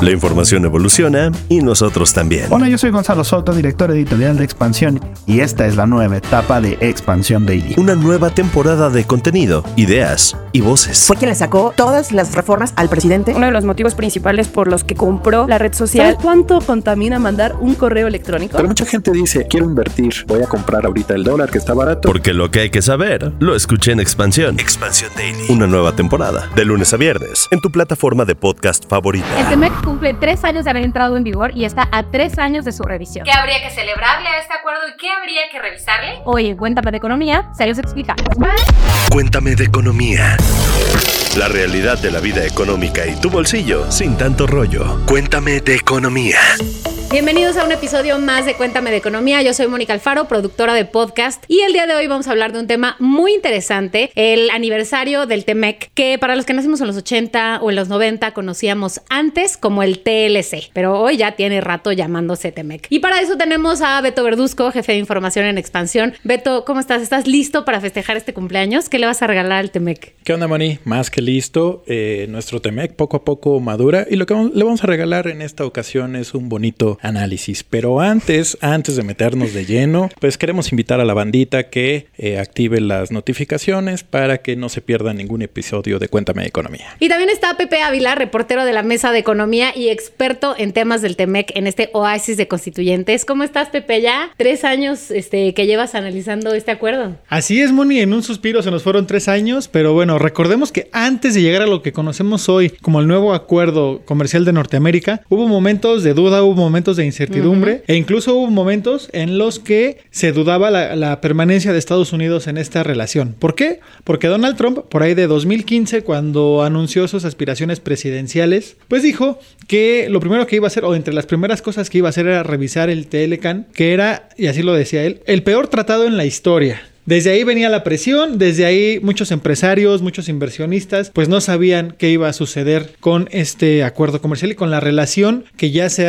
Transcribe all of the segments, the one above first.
La información evoluciona y nosotros también. Hola, yo soy Gonzalo Soto, director editorial de Expansión, y esta es la nueva etapa de Expansión Daily. Una nueva temporada de contenido, ideas y voces. Fue quien le sacó todas las reformas al presidente. Uno de los motivos principales por los que compró la red social. cuánto contamina mandar un correo electrónico? Pero mucha gente dice, quiero invertir, voy a comprar ahorita el dólar que está barato. Porque lo que hay que saber, lo escuché en Expansión. Expansión Daily. Una nueva temporada, de lunes a viernes, en tu plataforma de podcast favorita cumple tres años de haber entrado en vigor y está a tres años de su revisión. ¿Qué habría que celebrarle a este acuerdo y qué habría que revisarle? Hoy Cuéntame de Economía, Serios Explica. Cuéntame de Economía. La realidad de la vida económica y tu bolsillo sin tanto rollo. Cuéntame de Economía. Bienvenidos a un episodio más de Cuéntame de Economía. Yo soy Mónica Alfaro, productora de podcast, y el día de hoy vamos a hablar de un tema muy interesante, el aniversario del TEMEC, que para los que nacimos en los 80 o en los 90 conocíamos antes como el TLC, pero hoy ya tiene rato llamándose TEMEC. Y para eso tenemos a Beto Verduzco, jefe de información en expansión. Beto, ¿cómo estás? ¿Estás listo para festejar este cumpleaños? ¿Qué le vas a regalar al TEMEC? ¿Qué onda, Moni? Más que listo. Eh, nuestro TEMEC poco a poco madura y lo que le vamos a regalar en esta ocasión es un bonito análisis. Pero antes, antes de meternos de lleno, pues queremos invitar a la bandita que eh, active las notificaciones para que no se pierda ningún episodio de Cuéntame de Economía. Y también está Pepe Ávila, reportero de la Mesa de Economía y experto en temas del TEMEC en este oasis de constituyentes. ¿Cómo estás, Pepe? Ya tres años este, que llevas analizando este acuerdo. Así es, Moni, en un suspiro se nos fueron tres años, pero bueno, recordemos que antes de llegar a lo que conocemos hoy como el nuevo acuerdo comercial de Norteamérica, hubo momentos de duda, hubo momentos de incertidumbre e incluso hubo momentos en los que se dudaba la, permanencia de Estados Unidos en esta relación. ¿Por qué? Porque Donald Trump, por ahí de 2015, cuando anunció sus aspiraciones presidenciales, pues dijo que lo primero que iba a hacer, o entre las primeras cosas que iba a hacer era revisar el TLCAN, que era, y así lo decía él, el peor tratado en la historia. Desde ahí venía la presión, desde ahí muchos empresarios, muchos inversionistas, pues no sabían qué iba a suceder con este acuerdo comercial y con la relación que ya se,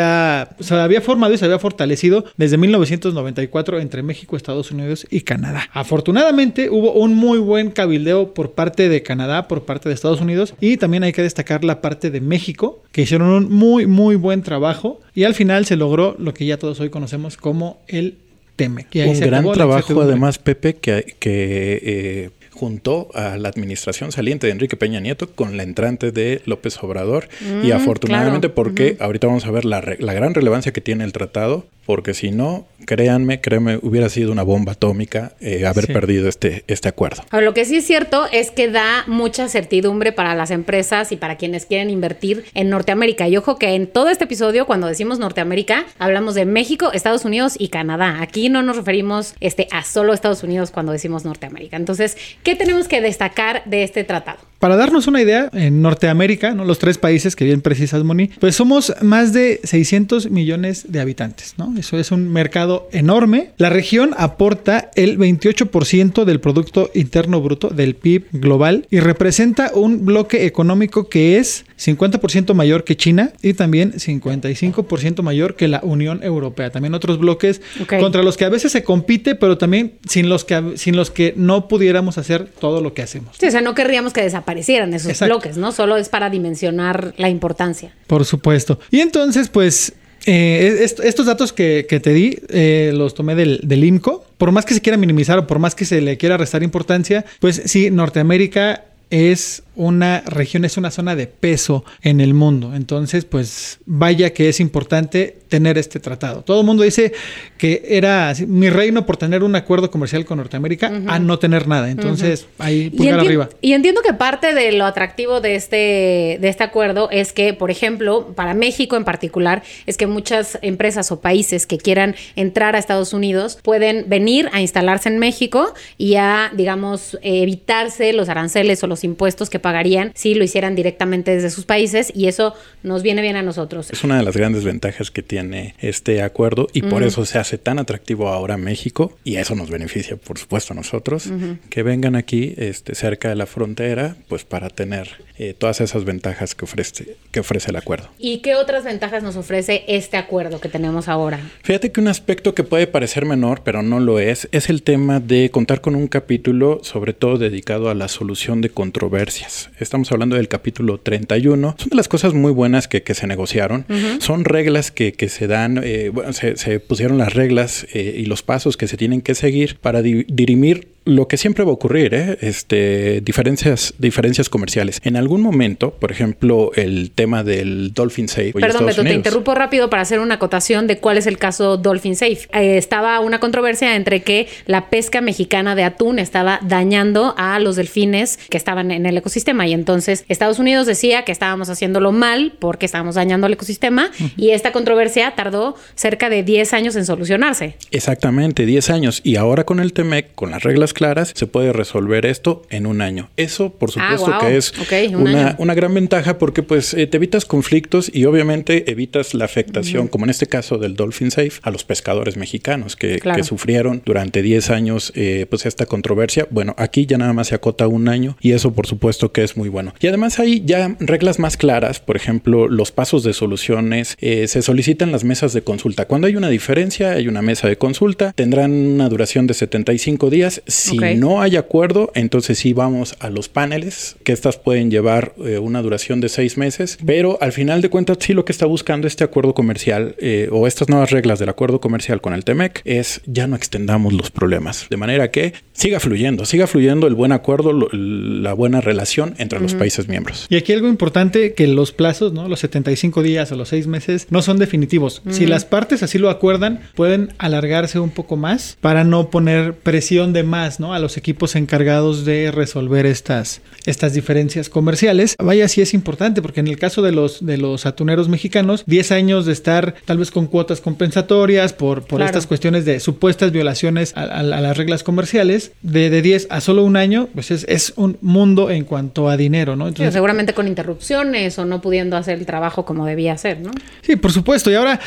se había formado y se había fortalecido desde 1994 entre México, Estados Unidos y Canadá. Afortunadamente hubo un muy buen cabildeo por parte de Canadá, por parte de Estados Unidos y también hay que destacar la parte de México, que hicieron un muy, muy buen trabajo y al final se logró lo que ya todos hoy conocemos como el un gran trabajo además, Pepe, que, que eh, juntó a la administración saliente de Enrique Peña Nieto con la entrante de López Obrador. y mm, afortunadamente porque ahorita vamos a ver la, la, gran relevancia que tiene el tratado porque si no, créanme, créanme, hubiera sido una bomba atómica eh, haber perdido este, este acuerdo. lo que sí es cierto es que da mucha certidumbre para las empresas y para quienes quieren invertir en Norteamérica. Y ojo que en todo este episodio, cuando decimos Norteamérica, hablamos de México, Estados Unidos y Canadá. Aquí no nos referimos este, a solo Estados Unidos cuando decimos Norteamérica. Entonces, ¿qué tenemos que destacar de este tratado? Para darnos una idea, en Norteamérica, ¿no? los tres países que bien precisas, Moni, pues somos más de 600 millones de habitantes. ¿no? Eso es un mercado enorme. La región aporta el 28% del Producto Interno Bruto del PIB global y representa un bloque económico que es 50% mayor que China y también 55% mayor que la Unión Europea. También otros bloques contra los que a veces se compite, pero también sin los que, sin los que no pudiéramos hacer todo lo que hacemos. Sí, o sea, no querríamos que desaparecieran esos bloques, ¿no? Solo es para dimensionar la importancia. Por supuesto. Y entonces, pues, eh, estos datos que, te di eh, los tomé del, del, IMCO. Por más que se quiera minimizar o por más que se le quiera restar importancia, pues sí, Norteamérica es una región, es una zona de peso en el mundo. Entonces, pues vaya que es importante tener este tratado. Todo el mundo dice que era mi reino por tener un acuerdo comercial con Norteamérica a no tener nada. Entonces, ahí pulgar arriba. Y entiendo que parte de lo atractivo de este, de este acuerdo es que, por ejemplo, para México en particular, es que muchas empresas o países que quieran entrar a Estados Unidos pueden venir a instalarse en México y a, digamos, evitarse los aranceles o los impuestos que pagarían si lo hicieran directamente desde sus países y eso nos viene bien a nosotros. Es una de las grandes ventajas que tiene este acuerdo y por eso se hace tan atractivo ahora México y eso nos beneficia, por supuesto, a nosotros, que vengan aquí este, cerca de la frontera, pues para tener eh, todas esas ventajas que ofrece, que ofrece el acuerdo. ¿Y qué otras ventajas nos ofrece este acuerdo que tenemos ahora? Fíjate que un aspecto que puede parecer menor, pero no lo es, es el tema de contar con un capítulo, sobre todo dedicado a la solución de controversias. Estamos hablando del capítulo 31. Son de las cosas muy buenas que, se negociaron. Son reglas que, se dan, eh, bueno, se, pusieron las reglas eh, y los pasos que se tienen que seguir para dirimir lo que siempre va a ocurrir, ¿eh? este, diferencias, diferencias comerciales. En algún momento, por ejemplo, el tema del Dolphin Safe. Perdón, Beto, te interrumpo rápido para hacer una acotación de cuál es el caso Dolphin Safe. Eh, estaba una controversia entre que la pesca mexicana de atún estaba dañando a los delfines que estaban en el ecosistema y entonces Estados Unidos decía que estábamos haciéndolo mal porque estábamos dañando al ecosistema y esta controversia tardó cerca de 10 años en solucionarse. Exactamente, 10 años. Y ahora con el TEMEC, con las reglas claras, se puede resolver esto en un año. Eso, por ah, supuesto, que es una, gran ventaja porque pues eh, te evitas conflictos y obviamente evitas la afectación, como en este caso del Dolphin Safe, a los pescadores mexicanos que, sufrieron durante 10 años eh, pues esta controversia. Bueno, aquí ya nada más se acota un año y eso por supuesto que es muy bueno. Y además hay ya reglas más claras, por ejemplo, los pasos de soluciones, eh, se solicitan las mesas de consulta. Cuando hay una diferencia, hay una mesa de consulta, tendrán una duración de 75 días. Si no hay acuerdo, entonces sí vamos a los paneles, que estas pueden llevar eh, una duración de seis meses, pero al final de cuentas sí lo que está buscando este acuerdo comercial eh, o estas nuevas reglas del acuerdo comercial con el TEMEC es ya no extendamos los problemas, de manera que siga fluyendo, siga fluyendo el buen acuerdo, la buena relación entre los países miembros. Y aquí algo importante que los plazos, ¿no? los 75 días o los seis meses, no son definitivos. Si las partes así lo acuerdan, pueden alargarse un poco más para no poner presión de más ¿no? a los equipos encargados de resolver estas, estas diferencias comerciales. Vaya, sí es importante, porque en el caso de los, de los atuneros mexicanos, 10 años de estar tal vez con cuotas compensatorias por, por estas cuestiones de supuestas violaciones a, las reglas comerciales, de, de, 10 a solo un año, pues es, es un mundo en cuanto a dinero, ¿no? Entonces, seguramente con interrupciones o no pudiendo hacer el trabajo como debía hacer, ¿no? Sí, por supuesto. Y ahora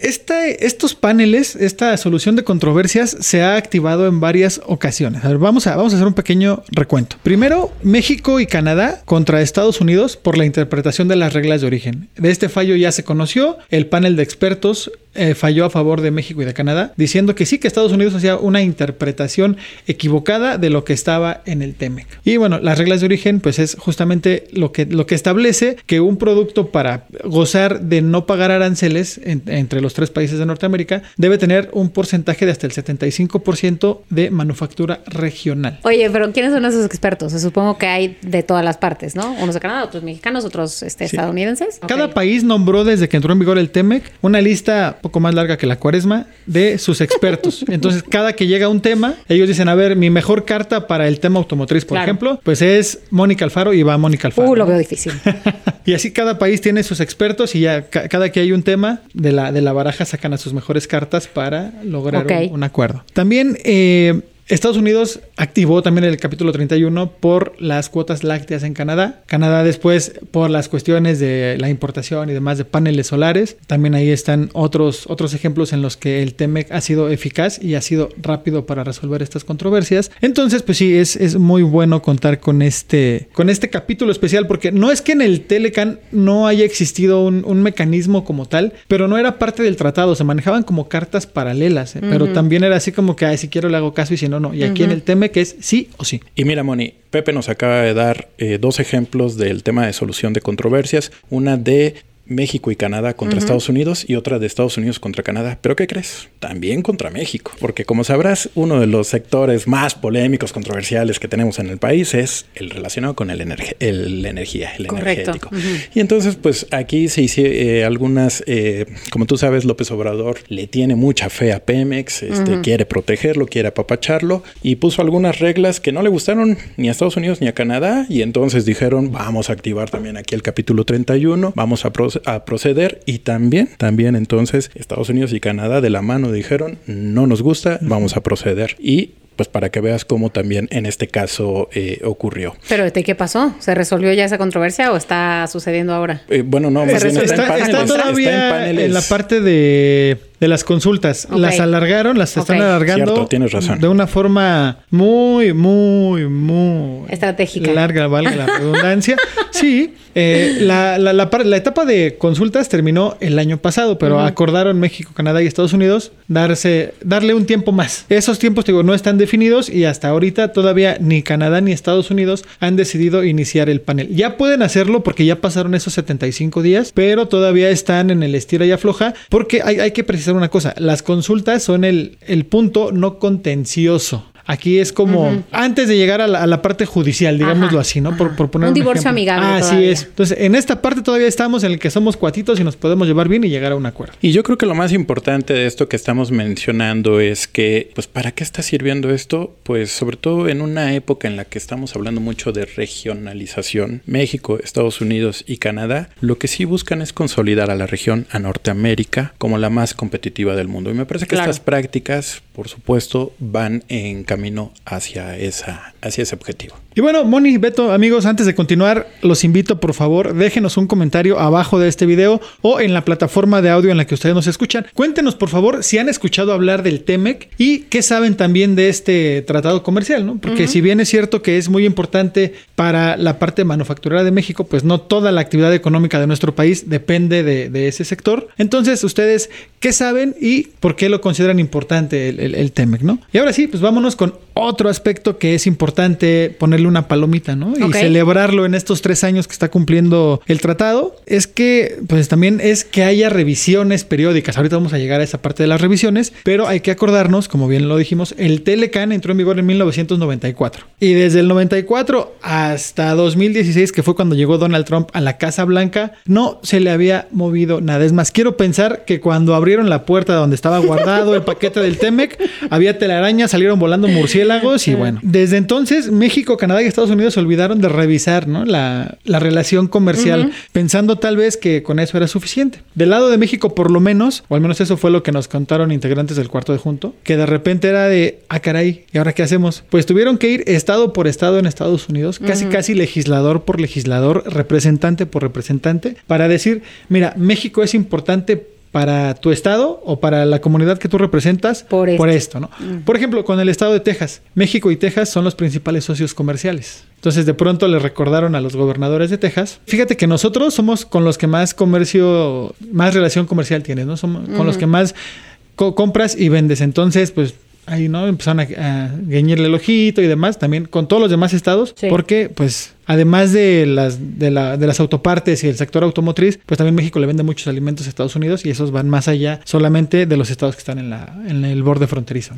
estos paneles, esta solución de controversias se ha activado en varias ocasiones. A ver, vamos a, vamos a hacer un pequeño recuento. Primero, México y Canadá contra Estados Unidos por la interpretación de las reglas de origen. De este fallo ya se conoció, el panel de expertos eh, falló a favor de México y de Canadá, diciendo que sí, que Estados Unidos hacía una interpretación equivocada de lo que estaba en el TEMEC. Y bueno, las reglas de origen, pues es justamente lo que, lo que establece que un producto para gozar de no pagar aranceles entre los tres países de Norteamérica debe tener un porcentaje de hasta el 75% de manufactura regional. Oye, pero ¿quiénes son esos expertos? Se supongo que hay de todas las partes, ¿no? Unos de Canadá, otros mexicanos, otros este, estadounidenses. Cada país nombró desde que entró en vigor el TEMEC una lista poco más larga que la cuaresma, de sus expertos. Entonces, cada que llega un tema, ellos dicen, a ver, mi mejor carta para el tema automotriz, por ejemplo, pues es Mónica Alfaro y va Mónica Alfaro. Uh, lo veo difícil. y así cada país tiene sus expertos y ya cada que hay un tema de la, de la baraja sacan a sus mejores cartas para lograr un, un, acuerdo. También eh, Estados Unidos activó también el capítulo 31 por las cuotas lácteas en Canadá. Canadá después por las cuestiones de la importación y demás de paneles solares. También ahí están otros, otros ejemplos en los que el TEMEC ha sido eficaz y ha sido rápido para resolver estas controversias. Entonces, pues sí, es, es muy bueno contar con este, con este capítulo especial porque no es que en el Telecan no haya existido un, mecanismo como tal, pero no era parte del tratado. Se manejaban como cartas paralelas, ¿eh? pero también era así como que, si quiero le hago caso y si no, no. Y aquí en el tema que es sí o sí. Y mira, Moni, Pepe nos acaba de dar eh, dos ejemplos del tema de solución de controversias. Una de México y Canadá contra Estados Unidos y otra de Estados Unidos contra Canadá. ¿Pero qué crees? También contra México. Porque como sabrás, uno de los sectores más polémicos, controversiales que tenemos en el país es el relacionado con el, el energía, el energético. Y entonces, pues aquí se hicieron eh, algunas, eh, como tú sabes, López Obrador le tiene mucha fe a Pemex, este, quiere protegerlo, quiere apapacharlo y puso algunas reglas que no le gustaron ni a Estados Unidos ni a Canadá y entonces dijeron, vamos a activar también aquí el capítulo 31, vamos a a proceder y también, también entonces Estados Unidos y Canadá de la mano dijeron no nos gusta, vamos a proceder y pues para que veas cómo también en este caso eh, ocurrió. Pero ¿de qué pasó? ¿Se resolvió ya esa controversia o está sucediendo ahora? Eh, bueno, no, más bien está, está, todavía en la parte de de las consultas. Las alargaron, las están alargando. tienes razón. De una forma muy, muy, muy estratégica. Larga, valga la redundancia. sí, eh, la, la, la, etapa de consultas terminó el año pasado, pero acordaron México, Canadá y Estados Unidos darse, darle un tiempo más. Esos tiempos, digo, no están definidos y hasta ahorita todavía ni Canadá ni Estados Unidos han decidido iniciar el panel. Ya pueden hacerlo porque ya pasaron esos 75 días, pero todavía están en el estira y afloja porque hay, hay que precisar una cosa, las consultas son el, el punto no contencioso. Aquí es como antes de llegar a la, parte judicial, digámoslo así, ¿no? Por, por, poner un, divorcio amigable. Ah, así es. Entonces, en esta parte todavía estamos en el que somos cuatitos y nos podemos llevar bien y llegar a un acuerdo. Y yo creo que lo más importante de esto que estamos mencionando es que, pues, ¿para qué está sirviendo esto? Pues, sobre todo en una época en la que estamos hablando mucho de regionalización, México, Estados Unidos y Canadá, lo que sí buscan es consolidar a la región, a Norteamérica, como la más competitiva del mundo. Y me parece que estas prácticas, por supuesto, van en camino hacia, esa, hacia ese objetivo. Y bueno, Moni, Beto, amigos, antes de continuar, los invito por favor, déjenos un comentario abajo de este video o en la plataforma de audio en la que ustedes nos escuchan. Cuéntenos por favor si han escuchado hablar del TEMEC y qué saben también de este tratado comercial, ¿no? Porque si bien es cierto que es muy importante para la parte manufacturera de México, pues no toda la actividad económica de nuestro país depende de, ese sector. Entonces, ustedes, ¿qué saben y por qué lo consideran importante el, el TEMEC, ¿no? Y ahora sí, pues vámonos con otro aspecto que es importante ponerle una palomita, ¿no? Y celebrarlo en estos tres años que está cumpliendo el tratado, es que, pues también es que haya revisiones periódicas. Ahorita vamos a llegar a esa parte de las revisiones, pero hay que acordarnos, como bien lo dijimos, el Telecan entró en vigor en 1994. Y desde el 94 hasta 2016, que fue cuando llegó Donald Trump a la Casa Blanca, no se le había movido nada. Es más, quiero pensar que cuando abrieron la puerta donde estaba guardado el paquete del Temec, había telarañas, salieron volando murciélagos y bueno, desde entonces México, Canadá y Estados Unidos se olvidaron de revisar ¿no? la, relación comercial, pensando tal vez que con eso era suficiente. Del lado de México, por lo menos, o al menos eso fue lo que nos contaron integrantes del cuarto de junto, que de repente era de, ah, caray, ¿y ahora qué hacemos? Pues tuvieron que ir estado por estado en Estados Unidos, casi casi legislador por legislador, representante por representante, para decir, mira, México es importante para tu estado o para la comunidad que tú representas por esto, ¿no? Mm. Por ejemplo, con el estado de Texas, México y Texas son los principales socios comerciales. Entonces, de pronto le recordaron a los gobernadores de Texas, fíjate que nosotros somos con los que más comercio, más relación comercial tienes, ¿no? Somos con los que más compras y vendes. Entonces, pues ahí, ¿no? Empezaron a, a el ojito y demás, también con todos los demás estados, porque pues además de las, de, la, de las autopartes y el sector automotriz, pues también México le vende muchos alimentos a Estados Unidos y esos van más allá solamente de los estados que están en, la, en el borde fronterizo.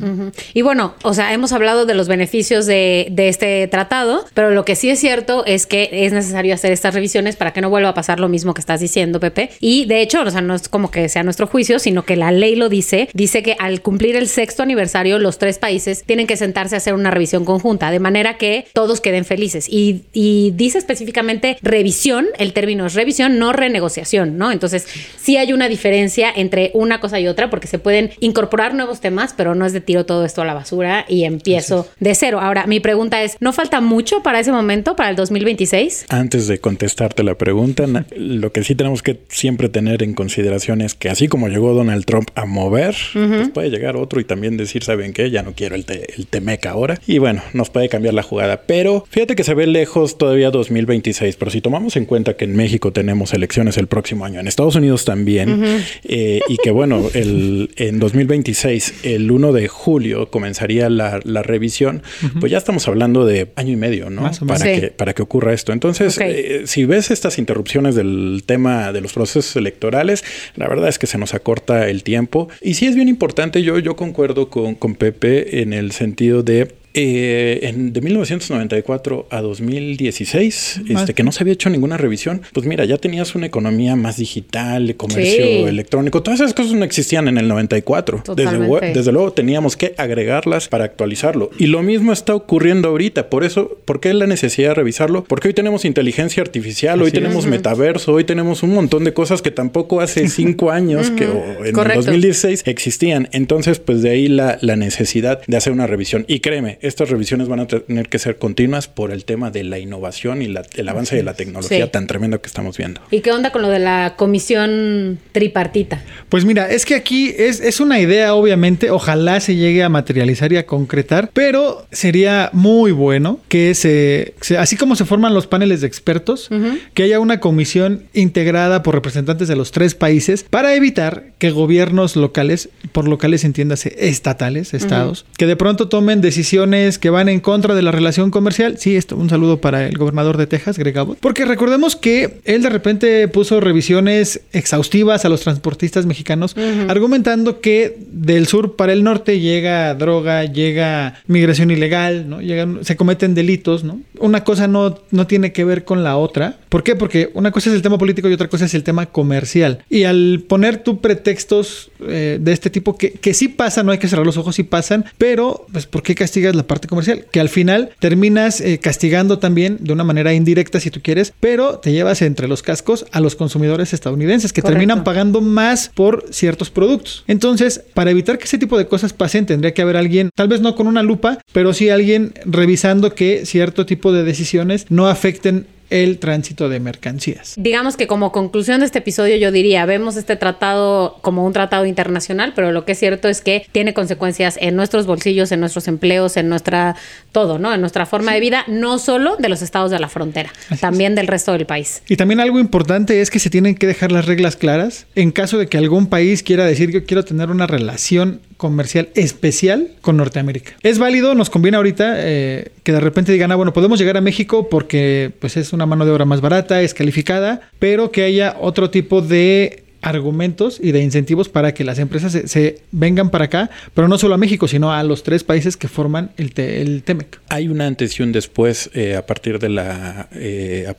Y bueno, o sea, hemos hablado de los beneficios de, de, este tratado, pero lo que sí es cierto es que es necesario hacer estas revisiones para que no vuelva a pasar lo mismo que estás diciendo, Pepe. Y de hecho, o sea, no es como que sea nuestro juicio, sino que la ley lo dice. Dice que al cumplir el sexto aniversario, los tres países tienen que sentarse a hacer una revisión conjunta, de manera que todos queden felices. Y, y dice específicamente revisión, el término es revisión, no renegociación, ¿no? Entonces, sí hay una diferencia entre una cosa y otra porque se pueden incorporar nuevos temas, pero no es de tiro todo esto a la basura y empiezo de cero. Ahora, mi pregunta es, ¿no falta mucho para ese momento, para el 2026? Antes de contestarte la pregunta, lo que sí tenemos que siempre tener en consideración es que así como llegó Donald Trump a mover, pues puede llegar otro y también decir, ¿saben qué? Ya no quiero el, el Temec ahora. Y bueno, nos puede cambiar la jugada. Pero fíjate que se ve lejos todo todavía 2026, pero si tomamos en cuenta que en México tenemos elecciones el próximo año, en Estados Unidos también, eh, y que bueno, el, en 2026, el 1 de julio, comenzaría la, revisión, pues ya estamos hablando de año y medio, ¿no? Para, que, para que ocurra esto. Entonces, eh, si ves estas interrupciones del tema de los procesos electorales, la verdad es que se nos acorta el tiempo. Y sí es bien importante, yo, yo concuerdo con, con Pepe en el sentido de eh, en, de 1994 a 2016, este, que no se había hecho ninguna revisión, pues mira, ya tenías una economía más digital, comercio electrónico, todas esas cosas no existían en el 94. Desde, desde, luego teníamos que agregarlas para actualizarlo. Y lo mismo está ocurriendo ahorita. Por eso, ¿por qué la necesidad de revisarlo? Porque hoy tenemos inteligencia artificial, hoy tenemos metaverso, hoy tenemos un montón de cosas que tampoco hace cinco años que en 2016 existían. Entonces, pues de ahí la, la necesidad de hacer una revisión. Y créeme, estas revisiones van a tener que ser continuas por el tema de la innovación y el avance de la tecnología tan tremendo que estamos viendo. ¿Y qué onda con lo de la comisión tripartita? Pues mira, es que aquí es, es una idea, obviamente, ojalá se llegue a materializar y a concretar, pero sería muy bueno que se, así como se forman los paneles de expertos, que haya una comisión integrada por representantes de los tres países para evitar que gobiernos locales, por locales entiéndase estatales, estados, que de pronto tomen decisiones que van en contra de la relación comercial. Sí, esto, un saludo para el gobernador de Texas, Greg Abbott. Porque recordemos que él de repente puso revisiones exhaustivas a los transportistas mexicanos, argumentando que del sur para el norte llega droga, llega migración ilegal, ¿no? Llegan, se cometen delitos, ¿no? Una cosa no, no tiene que ver con la otra. ¿Por qué? Porque una cosa es el tema político y otra cosa es el tema comercial. Y al poner tu pretextos eh, de este tipo, que, que sí pasa, no hay que cerrar los ojos, sí pasan, pero pues ¿por qué castigas la parte comercial? Que al final terminas eh, castigando también de una manera indirecta, si tú quieres, pero te llevas entre los cascos a los consumidores estadounidenses que terminan pagando más por ciertos productos. Entonces, para evitar que ese tipo de cosas pasen, tendría que haber alguien, tal vez no con una lupa, pero sí alguien revisando que cierto tipo de decisiones no afecten el tránsito de mercancías. Digamos que como conclusión de este episodio yo diría, vemos este tratado como un tratado internacional, pero lo que es cierto es que tiene consecuencias en nuestros bolsillos, en nuestros empleos, en nuestra todo, ¿no? En nuestra forma de vida, no solo de los estados de la frontera, también del resto del país. Y también algo importante es que se tienen que dejar las reglas claras en caso de que algún país quiera decir que quiero tener una relación comercial especial con Norteamérica. Es válido, nos conviene ahorita eh, que de repente digan, ah, bueno, podemos llegar a México porque pues es una mano de obra más barata, es calificada, pero que haya otro tipo de argumentos y de incentivos para que las empresas se, vengan para acá, pero no solo a México, sino a los tres países que forman el, el TEMEC. Hay un antes y un después eh, a partir de la eh,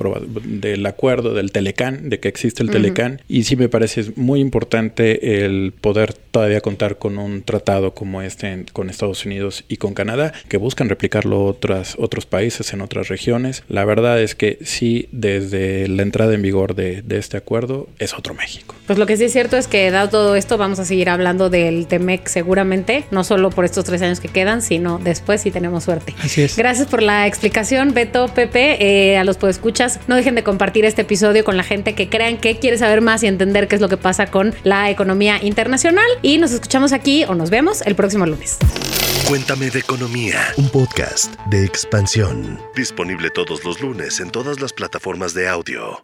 del acuerdo del Telecán, de que existe el Telecán, y sí me parece muy importante el poder todavía contar con un tratado como este con Estados Unidos y con Canadá, que buscan replicarlo otras, otros países en otras regiones. La verdad es que sí, desde la entrada en vigor de, de este acuerdo, es otro México. Pues lo que sí es cierto es que dado todo esto vamos a seguir hablando del TEMEC seguramente, no solo por estos tres años que quedan, sino después si tenemos suerte. Así es. Gracias por la explicación, Beto, Pepe, eh, a los podescuchas. No dejen de compartir este episodio con la gente que crean que quiere saber más y entender qué es lo que pasa con la economía internacional. Y nos escuchamos aquí o nos vemos el próximo lunes. Cuéntame de economía, un podcast de expansión. Disponible todos los lunes en todas las plataformas de audio.